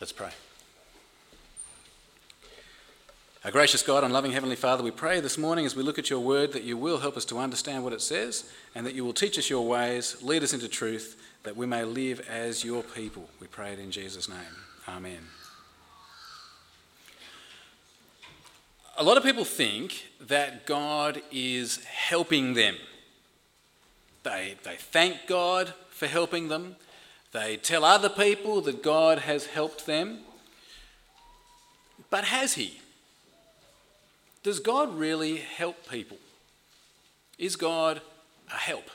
Let's pray. Our gracious God and loving Heavenly Father, we pray this morning as we look at your word that you will help us to understand what it says and that you will teach us your ways, lead us into truth, that we may live as your people. We pray it in Jesus' name. Amen. A lot of people think that God is helping them. They, they thank God for helping them. They tell other people that God has helped them. But has He? Does God really help people? Is God a help?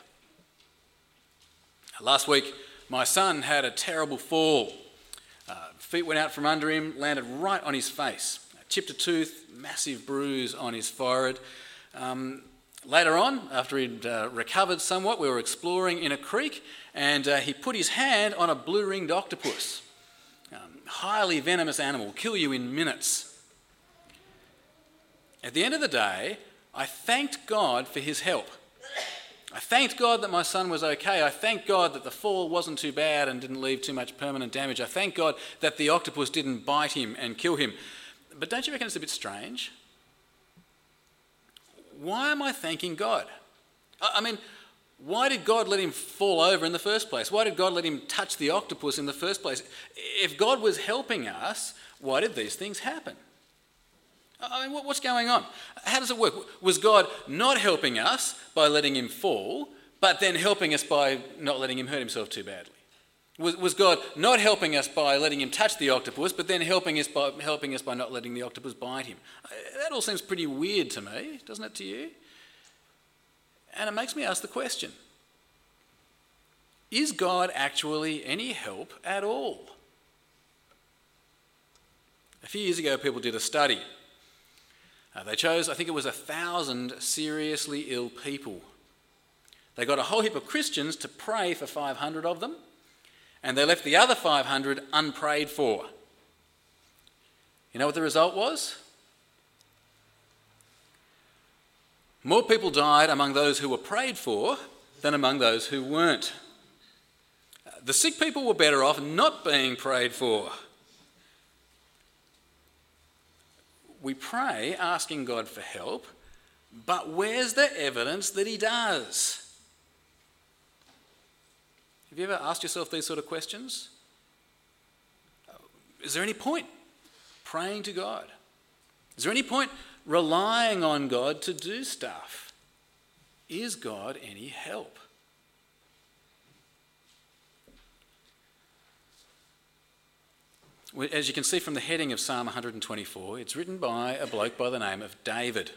Last week, my son had a terrible fall. Uh, feet went out from under him, landed right on his face. Chipped a tooth, massive bruise on his forehead. Um, later on, after he'd uh, recovered somewhat, we were exploring in a creek and uh, he put his hand on a blue ringed octopus. Um, highly venomous animal, kill you in minutes. At the end of the day, I thanked God for his help. I thanked God that my son was okay. I thanked God that the fall wasn't too bad and didn't leave too much permanent damage. I thank God that the octopus didn't bite him and kill him. But don't you reckon it's a bit strange? Why am I thanking God? I mean, why did God let him fall over in the first place? Why did God let him touch the octopus in the first place? If God was helping us, why did these things happen? I mean, what's going on? How does it work? Was God not helping us by letting him fall, but then helping us by not letting him hurt himself too badly? Was, was God not helping us by letting him touch the octopus, but then helping us, by, helping us by not letting the octopus bite him? Uh, that all seems pretty weird to me, doesn't it to you? And it makes me ask the question Is God actually any help at all? A few years ago, people did a study uh, they chose, I think it was a thousand seriously ill people. They got a whole heap of Christians to pray for 500 of them, and they left the other 500 unprayed for. You know what the result was? More people died among those who were prayed for than among those who weren't. The sick people were better off not being prayed for. we pray asking God for help, but where's the evidence that He does? Have you ever asked yourself these sort of questions? Is there any point praying to God? Is there any point relying on God to do stuff? Is God any help? As you can see from the heading of Psalm 124, it's written by a bloke by the name of David.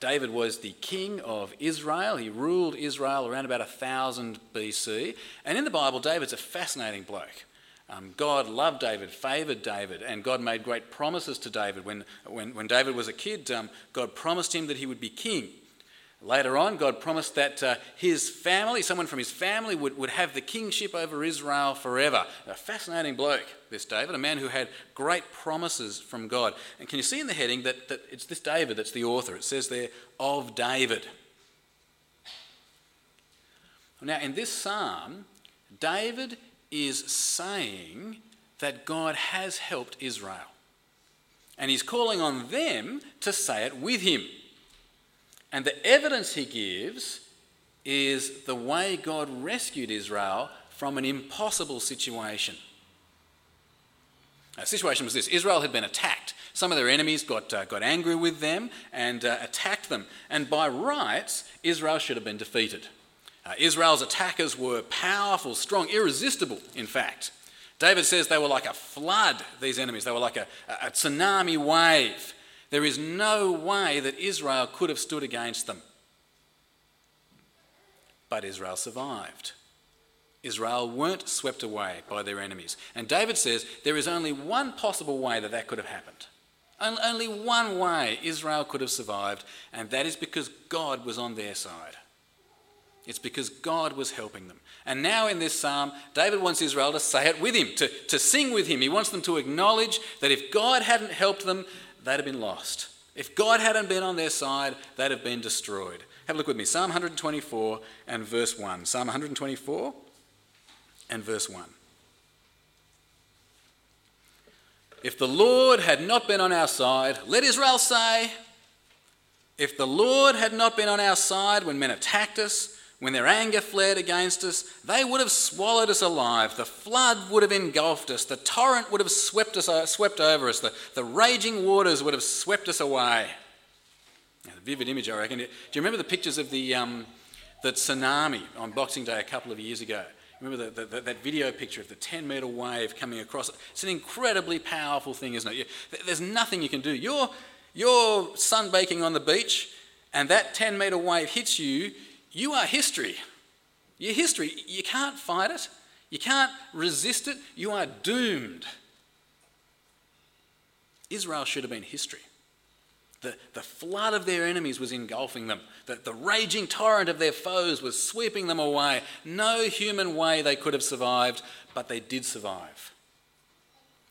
David was the king of Israel. He ruled Israel around about 1000 BC. And in the Bible, David's a fascinating bloke. Um, God loved David, favoured David, and God made great promises to David. When, when, when David was a kid, um, God promised him that he would be king. Later on, God promised that uh, his family, someone from his family, would, would have the kingship over Israel forever. A fascinating bloke, this David, a man who had great promises from God. And can you see in the heading that, that it's this David that's the author? It says there, of David. Now, in this psalm, David is saying that God has helped Israel. And he's calling on them to say it with him. And the evidence he gives is the way God rescued Israel from an impossible situation. The situation was this Israel had been attacked. Some of their enemies got, uh, got angry with them and uh, attacked them. And by rights, Israel should have been defeated. Uh, Israel's attackers were powerful, strong, irresistible, in fact. David says they were like a flood, these enemies. They were like a, a tsunami wave. There is no way that Israel could have stood against them. But Israel survived. Israel weren't swept away by their enemies. And David says there is only one possible way that that could have happened. Only one way Israel could have survived, and that is because God was on their side. It's because God was helping them. And now in this psalm, David wants Israel to say it with him, to, to sing with him. He wants them to acknowledge that if God hadn't helped them, they'd have been lost. If God hadn't been on their side, they'd have been destroyed. Have a look with me. Psalm 124 and verse 1. Psalm 124 and verse 1. If the Lord had not been on our side, let Israel say, if the Lord had not been on our side when men attacked us, when their anger flared against us, they would have swallowed us alive. The flood would have engulfed us. The torrent would have swept, us, uh, swept over us. The, the raging waters would have swept us away. A vivid image, I reckon. Do you remember the pictures of the, um, the tsunami on Boxing Day a couple of years ago? Remember the, the, that video picture of the 10 metre wave coming across? It's an incredibly powerful thing, isn't it? There's nothing you can do. You're, you're sunbaking on the beach, and that 10 metre wave hits you. You are history. You're history. You can't fight it, you can't resist it. You are doomed. Israel should have been history. The, the flood of their enemies was engulfing them. The, the raging torrent of their foes was sweeping them away. No human way they could have survived, but they did survive.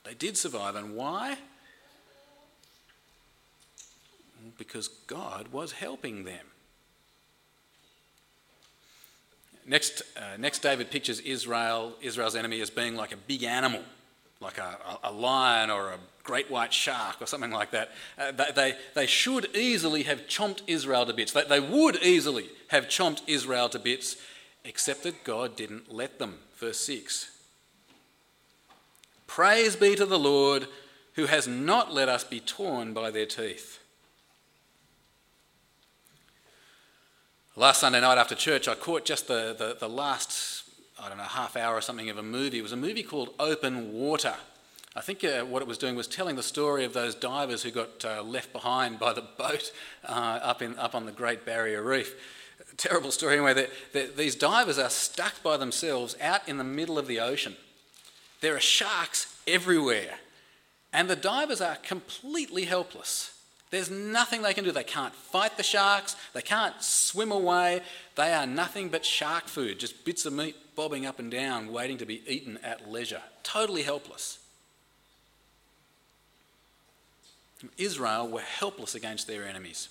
They did survive. And why? Because God was helping them. Next, uh, next David pictures Israel, Israel's enemy as being like a big animal like a, a, lion or a great white shark or something like that. Uh, they, they should easily have chomped Israel to bits. They, they would easily have chomped Israel to bits, except that God didn't let them. Verse 6 Praise be to the Lord who has not let us be torn by their teeth. Last Sunday night after church, I caught just the, the, the last I don't know, half hour or something of a movie. It was a movie called Open Water. I think uh, what it was doing was telling the story of those divers who got uh, left behind by the boat uh, up, in, up on the Great Barrier Reef. Terrible story anyway. these divers are stuck by themselves out in the middle of the ocean. There are sharks everywhere, and the divers are completely helpless. There's nothing they can do. They can't fight the sharks, they can't swim away. They are nothing but shark food, just bits of meat bobbing up and down, waiting to be eaten at leisure. Totally helpless. Israel were helpless against their enemies.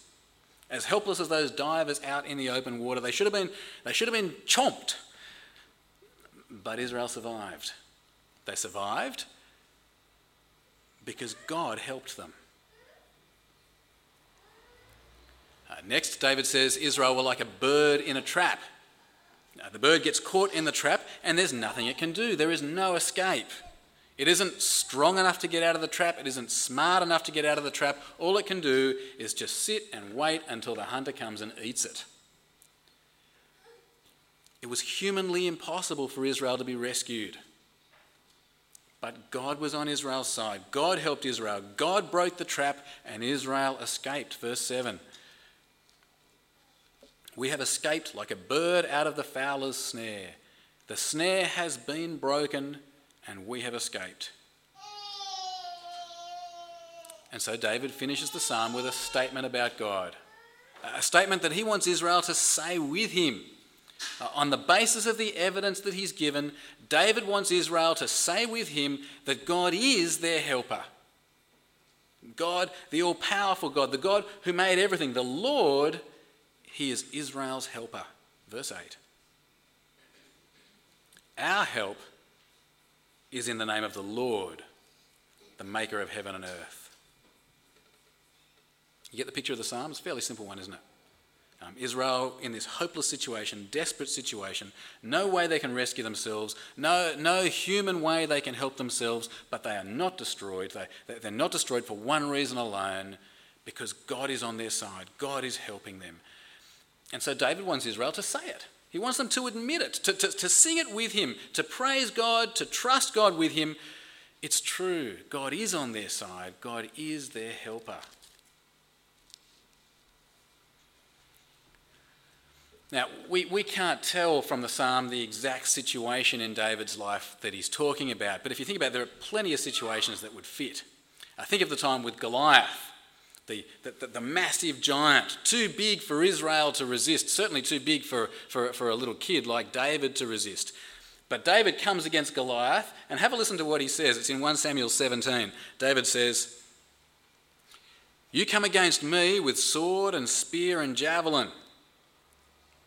As helpless as those divers out in the open water, they should have been, they should have been chomped. But Israel survived. They survived because God helped them. Uh, next, David says Israel were like a bird in a trap. Now, the bird gets caught in the trap and there's nothing it can do. There is no escape. It isn't strong enough to get out of the trap. It isn't smart enough to get out of the trap. All it can do is just sit and wait until the hunter comes and eats it. It was humanly impossible for Israel to be rescued. But God was on Israel's side. God helped Israel. God broke the trap and Israel escaped. Verse 7. We have escaped like a bird out of the fowler's snare. The snare has been broken and we have escaped. And so David finishes the psalm with a statement about God, a statement that he wants Israel to say with him. Uh, on the basis of the evidence that he's given, David wants Israel to say with him that God is their helper. God, the all powerful God, the God who made everything, the Lord he is Israel's helper. Verse 8. Our help is in the name of the Lord, the maker of heaven and earth. You get the picture of the psalm? It's a fairly simple one, isn't it? Um, Israel in this hopeless situation, desperate situation, no way they can rescue themselves, no, no human way they can help themselves, but they are not destroyed. They, they're not destroyed for one reason alone because God is on their side, God is helping them. And so David wants Israel to say it. He wants them to admit it, to, to, to sing it with him, to praise God, to trust God with him. It's true. God is on their side, God is their helper. Now, we, we can't tell from the psalm the exact situation in David's life that he's talking about, but if you think about it, there are plenty of situations that would fit. I think of the time with Goliath the, the, the, massive giant, too big for Israel to resist, certainly too big for, for, for a little kid like David to resist. But David comes against Goliath, and have a listen to what he says. It's in 1 Samuel 17. David says, You come against me with sword and spear and javelin,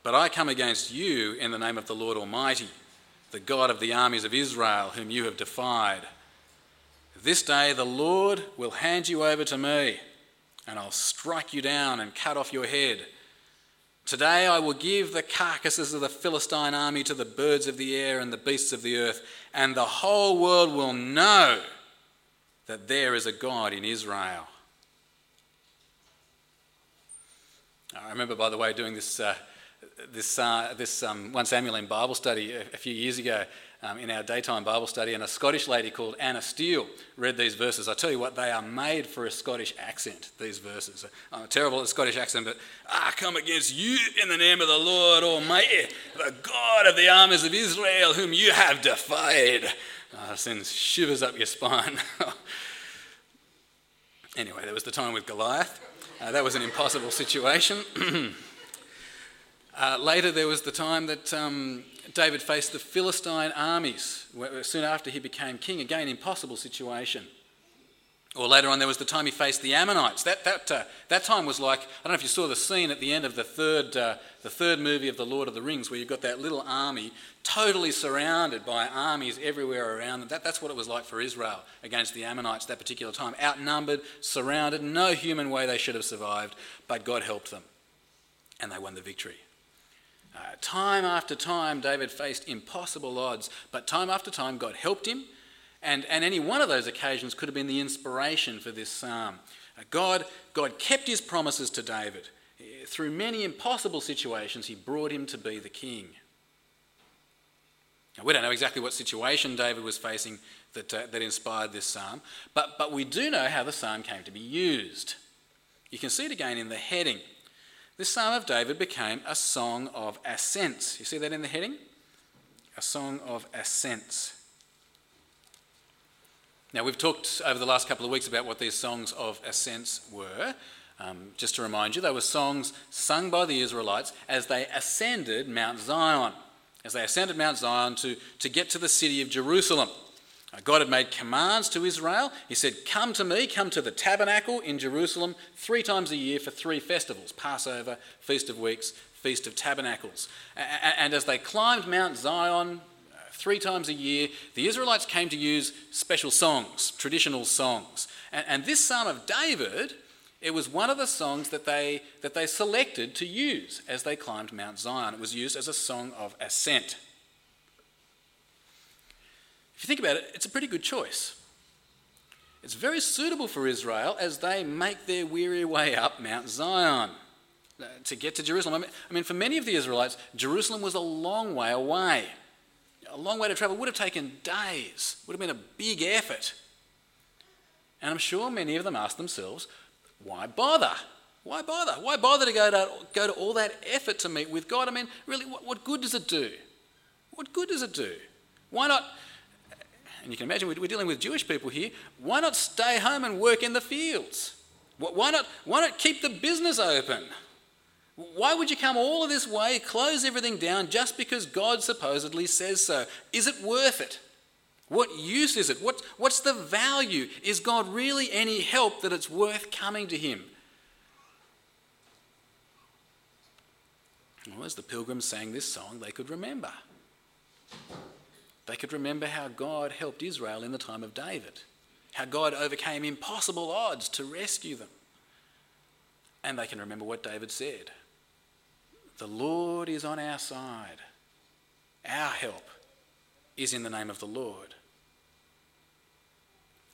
but I come against you in the name of the Lord Almighty, the God of the armies of Israel, whom you have defied. This day the Lord will hand you over to me, and I'll strike you down and cut off your head. Today I will give the carcasses of the Philistine army to the birds of the air and the beasts of the earth, and the whole world will know that there is a God in Israel. I remember, by the way, doing this, uh, this, uh, this um, 1 Samuel in Bible study a, a few years ago um, in our daytime Bible study, and a Scottish lady called Anna Steele read these verses. I tell you what, they are made for a Scottish accent, these verses. I'm terrible at Scottish accent, but I come against you in the name of the Lord Almighty, the God of the armies of Israel, whom you have defied. Uh, sends shivers up your spine. anyway, there was the time with Goliath. Uh, that was an impossible situation. uh, later, there was the time that um, David faced the Philistine armies soon after he became king. Again, impossible situation. Or later on, there was the time he faced the Ammonites. That, that, uh, that time was like, I don't know if you saw the scene at the end of the third, uh, the third movie of The Lord of the Rings, where you've got that little army totally surrounded by armies everywhere around them. That, that's what it was like for Israel against the Ammonites that particular time. Outnumbered, surrounded, no human way they should have survived, but God helped them. And they won the victory. Uh, time after time, David faced impossible odds, but time after time, God helped him. And, and any one of those occasions could have been the inspiration for this psalm. Uh, God, God kept his promises to David. Uh, through many impossible situations, he brought him to be the king. Now, we don't know exactly what situation David was facing that, uh, that inspired this psalm, but, but we do know how the psalm came to be used. You can see it again in the heading. This Psalm of David became a song of ascents. You see that in the heading? A song of ascents. Now, we've talked over the last couple of weeks about what these songs of ascents were. Um, just to remind you, they were songs sung by the Israelites as they ascended Mount Zion, as they ascended Mount Zion to, to get to the city of Jerusalem. Uh, God had made commands to Israel. He said, Come to me, come to the tabernacle in Jerusalem three times a year for three festivals Passover, Feast of Weeks, Feast of Tabernacles. And as they climbed Mount Zion uh, three times a year, the Israelites came to use special songs, traditional songs. And this Psalm of David, it was one of the songs that they, that they selected to use as they climbed Mount Zion. It was used as a song of ascent. If you think about it, it's a pretty good choice. It's very suitable for Israel as they make their weary way up Mount Zion uh, to get to Jerusalem. I mean, for many of the Israelites, Jerusalem was a long way away. A long way to travel would have taken days, would have been a big effort. And I'm sure many of them asked themselves, why bother? Why bother? Why bother to go to, go to all that effort to meet with God? I mean, really, what, what good does it do? What good does it do? Why not and you can imagine we're dealing with Jewish people here, why not stay home and work in the fields? Why not, why not keep the business open? Why would you come all of this way, close everything down just because God supposedly says so? Is it worth it? What use is it? What, what's the value? Is God really any help that it's worth coming to Him? Well, as the pilgrims sang this song, they could remember. They could remember how God helped Israel in the time of David, how God overcame impossible odds to rescue them. And they can remember what David said The Lord is on our side, our help is in the name of the Lord.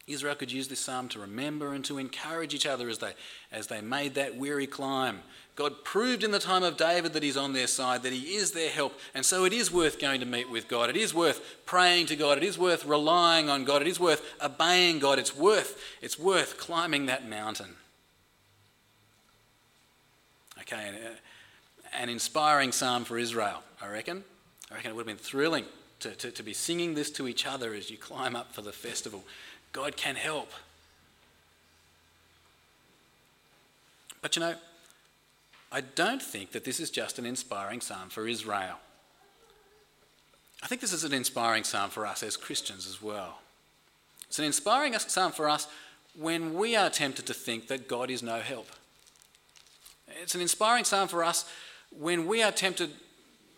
Israel could use this psalm to remember and to encourage each other as they, as they made that weary climb. God proved in the time of David that he's on their side, that he is their help, and so it is worth going to meet with God. It is worth praying to God. It is worth relying on God. It is worth obeying God. It's worth, it's worth climbing that mountain. Okay, uh, an inspiring psalm for Israel, I reckon. I reckon it would have been thrilling to, to, to be singing this to each other as you climb up for the festival. God can help. But you know, I don't think that this is just an inspiring psalm for Israel. I think this is an inspiring psalm for us as Christians as well. It's an inspiring psalm for us when we are tempted to think that God is no help. It's an inspiring psalm for us when we are tempted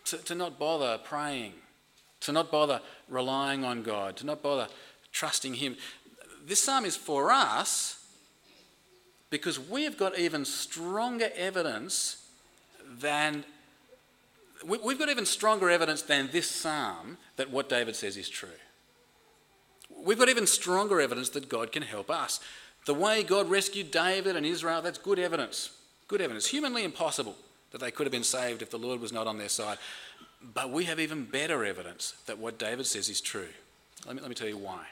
to, to not bother praying, to not bother relying on God, to not bother trusting Him this psalm is for us because we have got even stronger evidence than we've got even stronger evidence than this psalm that what David says is true. We've got even stronger evidence that God can help us. The way God rescued David and Israel, that's good evidence. Good evidence. Humanly impossible that they could have been saved if the Lord was not on their side. But we have even better evidence that what David says is true. Let me, let me tell you why.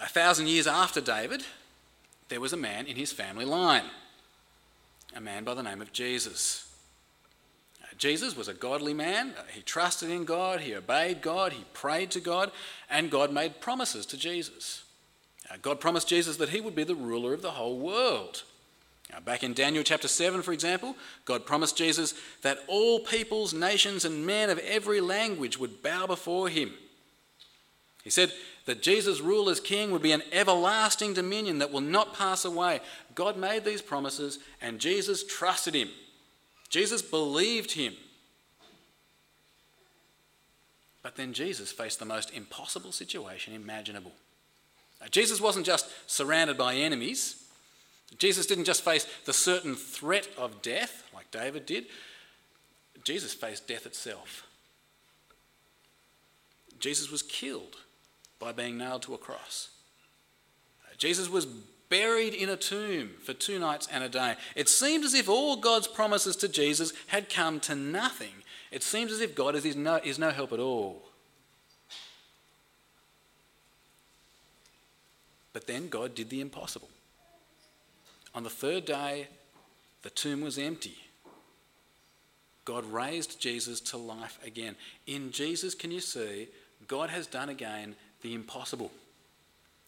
A thousand years after David, there was a man in his family line, a man by the name of Jesus. Uh, Jesus was a godly man. Uh, he trusted in God, he obeyed God, he prayed to God, and God made promises to Jesus. Uh, God promised Jesus that he would be the ruler of the whole world. Back in Daniel chapter 7, for example, God promised Jesus that all peoples, nations, and men of every language would bow before him. He said that Jesus' rule as king would be an everlasting dominion that will not pass away. God made these promises, and Jesus trusted him. Jesus believed him. But then Jesus faced the most impossible situation imaginable. Jesus wasn't just surrounded by enemies. Jesus didn't just face the certain threat of death, like David did, Jesus faced death itself. Jesus was killed by being nailed to a cross. Jesus was buried in a tomb for two nights and a day. It seemed as if all God's promises to Jesus had come to nothing. It seems as if God is no, is no help at all. But then God did the impossible. On the third day, the tomb was empty. God raised Jesus to life again. In Jesus, can you see, God has done again the impossible.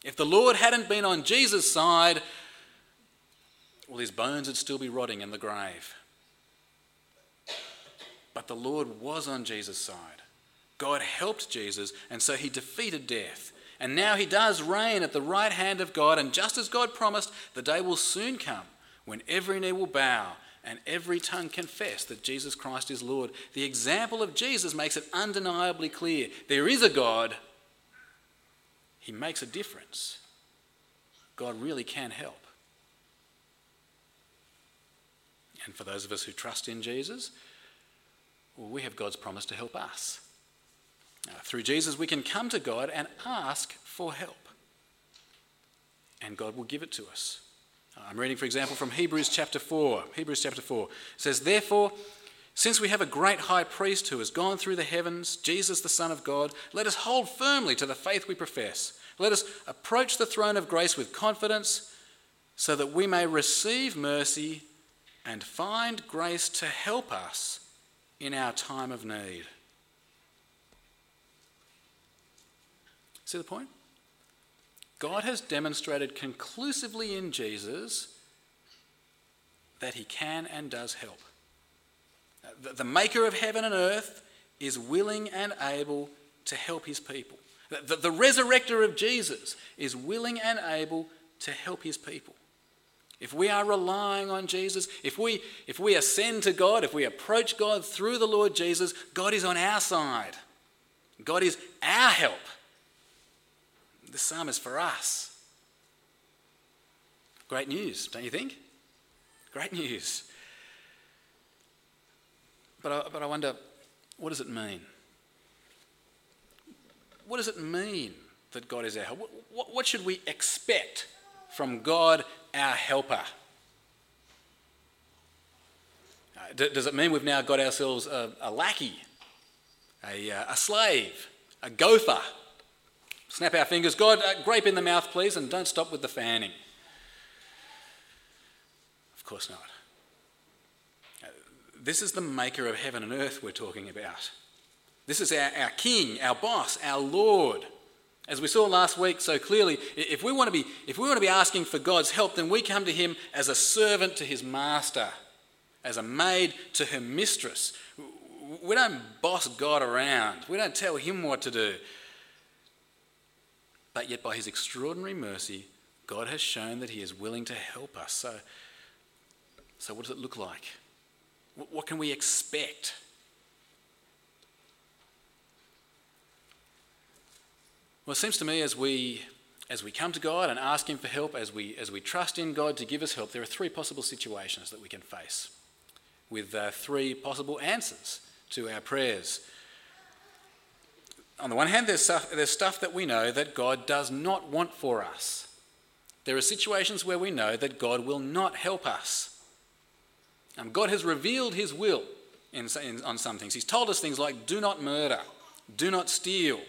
If the Lord hadn't been on Jesus' side, well, his bones would still be rotting in the grave. But the Lord was on Jesus' side. God helped Jesus, and so he defeated death. And now he does reign at the right hand of God. And just as God promised, the day will soon come when every knee will bow and every tongue confess that Jesus Christ is Lord. The example of Jesus makes it undeniably clear there is a God, He makes a difference. God really can help. And for those of us who trust in Jesus, well, we have God's promise to help us. Uh, through Jesus, we can come to God and ask for help. And God will give it to us. I'm reading, for example, from Hebrews chapter 4. Hebrews chapter 4 says, Therefore, since we have a great high priest who has gone through the heavens, Jesus the Son of God, let us hold firmly to the faith we profess. Let us approach the throne of grace with confidence so that we may receive mercy and find grace to help us in our time of need. See the point? God has demonstrated conclusively in Jesus that he can and does help. The maker of heaven and earth is willing and able to help his people. The, the, resurrector of Jesus is willing and able to help his people. If we are relying on Jesus, if we, if we ascend to God, if we approach God through the Lord Jesus, God is on our side. God is our help. This psalm is for us. Great news, don't you think? Great news. But I, but I wonder, what does it mean? What does it mean that God is our help? What, what, should we expect from God, our helper? Uh, does it mean we've now got ourselves a, a lackey, a, uh, a slave, a gopher? Snap our fingers. God, uh, grape in the mouth, please, and don't stop with the fanning. Of course not. This is the maker of heaven and earth we're talking about. This is our, our king, our boss, our Lord. As we saw last week so clearly, if we, want to be, if we want to be asking for God's help, then we come to him as a servant to his master, as a maid to her mistress. We don't boss God around. We don't tell him what to do. But yet, by his extraordinary mercy, God has shown that he is willing to help us. So, so what does it look like? What can we expect? Well, it seems to me as we as we come to God and ask Him for help, as we as we trust in God to give us help, there are three possible situations that we can face, with uh, three possible answers to our prayers. On the one hand, there's stuff, there's stuff that we know that God does not want for us. There are situations where we know that God will not help us. Um, God has revealed His will in, in, on some things. He's told us things like do not murder, do not steal.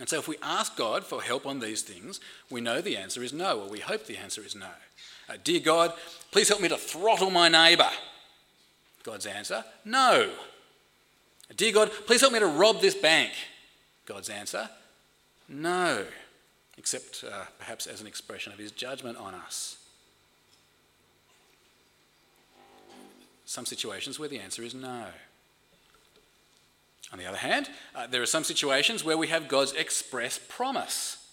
And so, if we ask God for help on these things, we know the answer is no, or we hope the answer is no. Uh, Dear God, please help me to throttle my neighbour. God's answer, no. Dear God, please help me to rob this bank. God's answer, no. Except uh, perhaps as an expression of his judgment on us. Some situations where the answer is no. On the other hand, uh, there are some situations where we have God's express promise.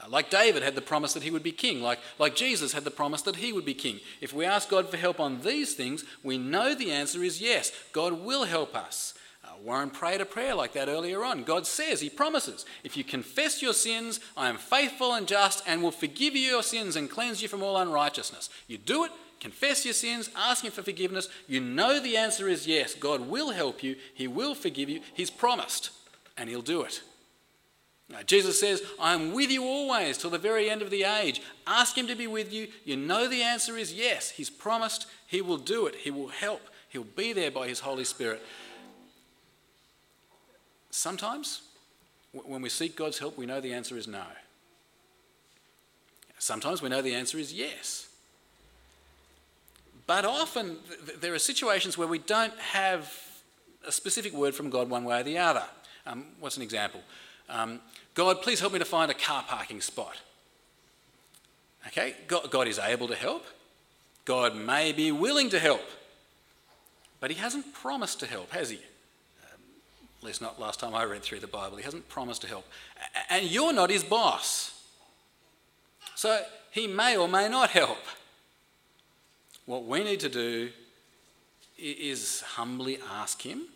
Uh, like David had the promise that he would be king, like, like Jesus had the promise that he would be king. If we ask God for help on these things, we know the answer is yes. God will help us. Uh, Warren prayed a prayer like that earlier on. God says, He promises, if you confess your sins, I am faithful and just and will forgive you your sins and cleanse you from all unrighteousness. You do it, confess your sins, ask Him for forgiveness. You know the answer is yes. God will help you, He will forgive you. He's promised, and He'll do it. Now, Jesus says, I am with you always till the very end of the age. Ask Him to be with you. You know the answer is yes. He's promised, He will do it, He will help, He'll be there by His Holy Spirit. Sometimes, when we seek God's help, we know the answer is no. Sometimes we know the answer is yes. But often there are situations where we don't have a specific word from God one way or the other. Um, what's an example? Um, God, please help me to find a car parking spot. Okay, God, God is able to help. God may be willing to help. But He hasn't promised to help, has He? At least not last time I read through the Bible. He hasn't promised to help. And you're not His boss. So He may or may not help. What we need to do is humbly ask him,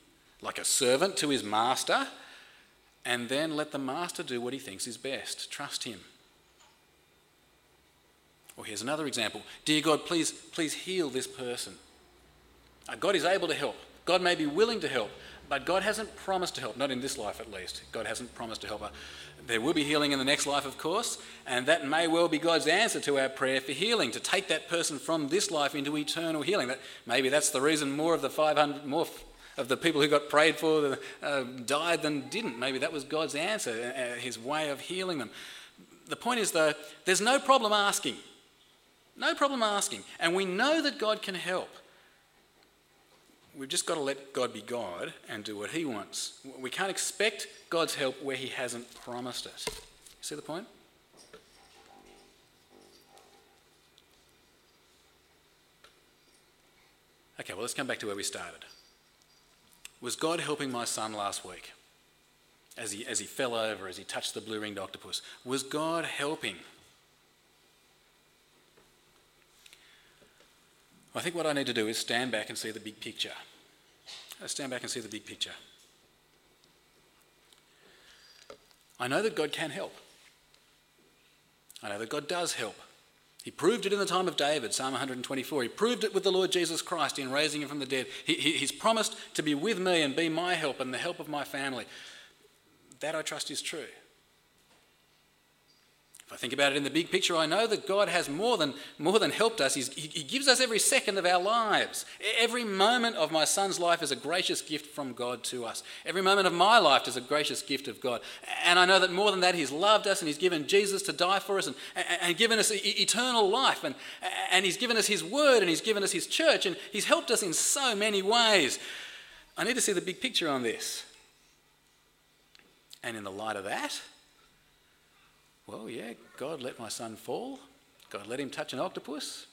like a servant to his master, and then let the master do what he thinks is best. Trust him. Or here's another example Dear God, please, please heal this person. Uh, God is able to help. God may be willing to help, but God hasn't promised to help, not in this life at least. God hasn't promised to help. Her. There will be healing in the next life, of course, and that may well be God's answer to our prayer for healing, to take that person from this life into eternal healing. That, maybe that's the reason more of the 500, more of the people who got prayed for uh, died than didn't. Maybe that was God's answer, uh, uh, his way of healing them. The point is, though, there's no problem asking. No problem asking. And we know that God can help. We've just got to let God be God and do what He wants. We can't expect God's help where He hasn't promised it. See the point? Okay, well, let's come back to where we started. Was God helping my son last week as he, as he fell over, as he touched the blue ringed octopus? Was God helping? I think what I need to do is stand back and see the big picture. Let's stand back and see the big picture. I know that God can help. I know that God does help. He proved it in the time of David, Psalm 124. He proved it with the Lord Jesus Christ in raising him from the dead. He, he, he's promised to be with me and be my help and the help of my family. That I trust is true. If I think about it in the big picture, I know that God has more than, more than helped us. He's, he, gives us every second of our lives. Every moment of my son's life is a gracious gift from God to us. Every moment of my life is a gracious gift of God. And I know that more than that, He's loved us and He's given Jesus to die for us and, and, and given us eternal life. And, and He's given us His word and He's given us His church and He's helped us in so many ways. I need to see the big picture on this. And in the light of that, well, yeah, God let my son fall. God let him touch an octopus,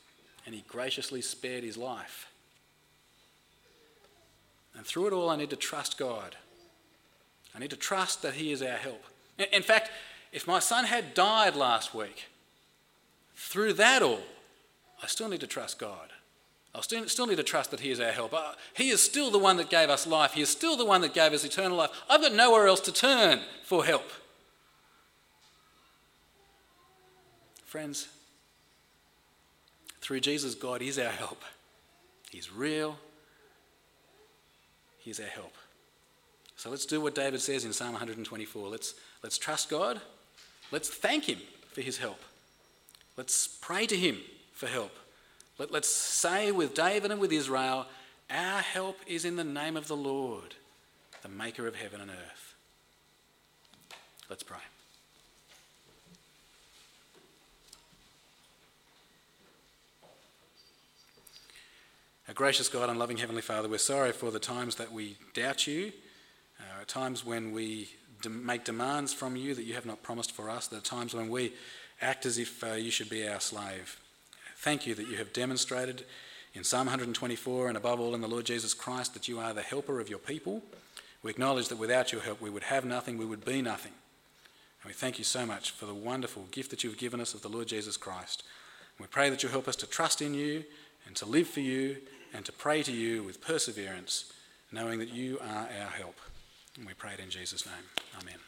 and he graciously spared his life. And through it all, I need to trust God. I need to trust that he is our help. In fact, if my son had died last week, through that all, I still need to trust God. I still, need to trust that He is our help. Uh, he is still the one that gave us life. He is still the one that gave us eternal life. I've got nowhere else to turn for help. Friends, through Jesus, God is our help. He's real. He's our help. So let's do what David says in Psalm 124. Let's, let's trust God. Let's thank Him for His help. Let's pray to Him for help. Let, let's say with David and with Israel, Our help is in the name of the Lord, the maker of heaven and earth. Let's pray. Our gracious God and loving Heavenly Father, we're sorry for the times that we doubt you, uh, times when we de- make demands from you that you have not promised for us, the times when we act as if uh, you should be our slave. Thank you that you have demonstrated in Psalm 124 and above all in the Lord Jesus Christ that you are the helper of your people. We acknowledge that without your help we would have nothing, we would be nothing. And we thank you so much for the wonderful gift that you've given us of the Lord Jesus Christ. And we pray that you help us to trust in you and to live for you and to pray to you with perseverance, knowing that you are our help. And we pray it in Jesus' name. Amen.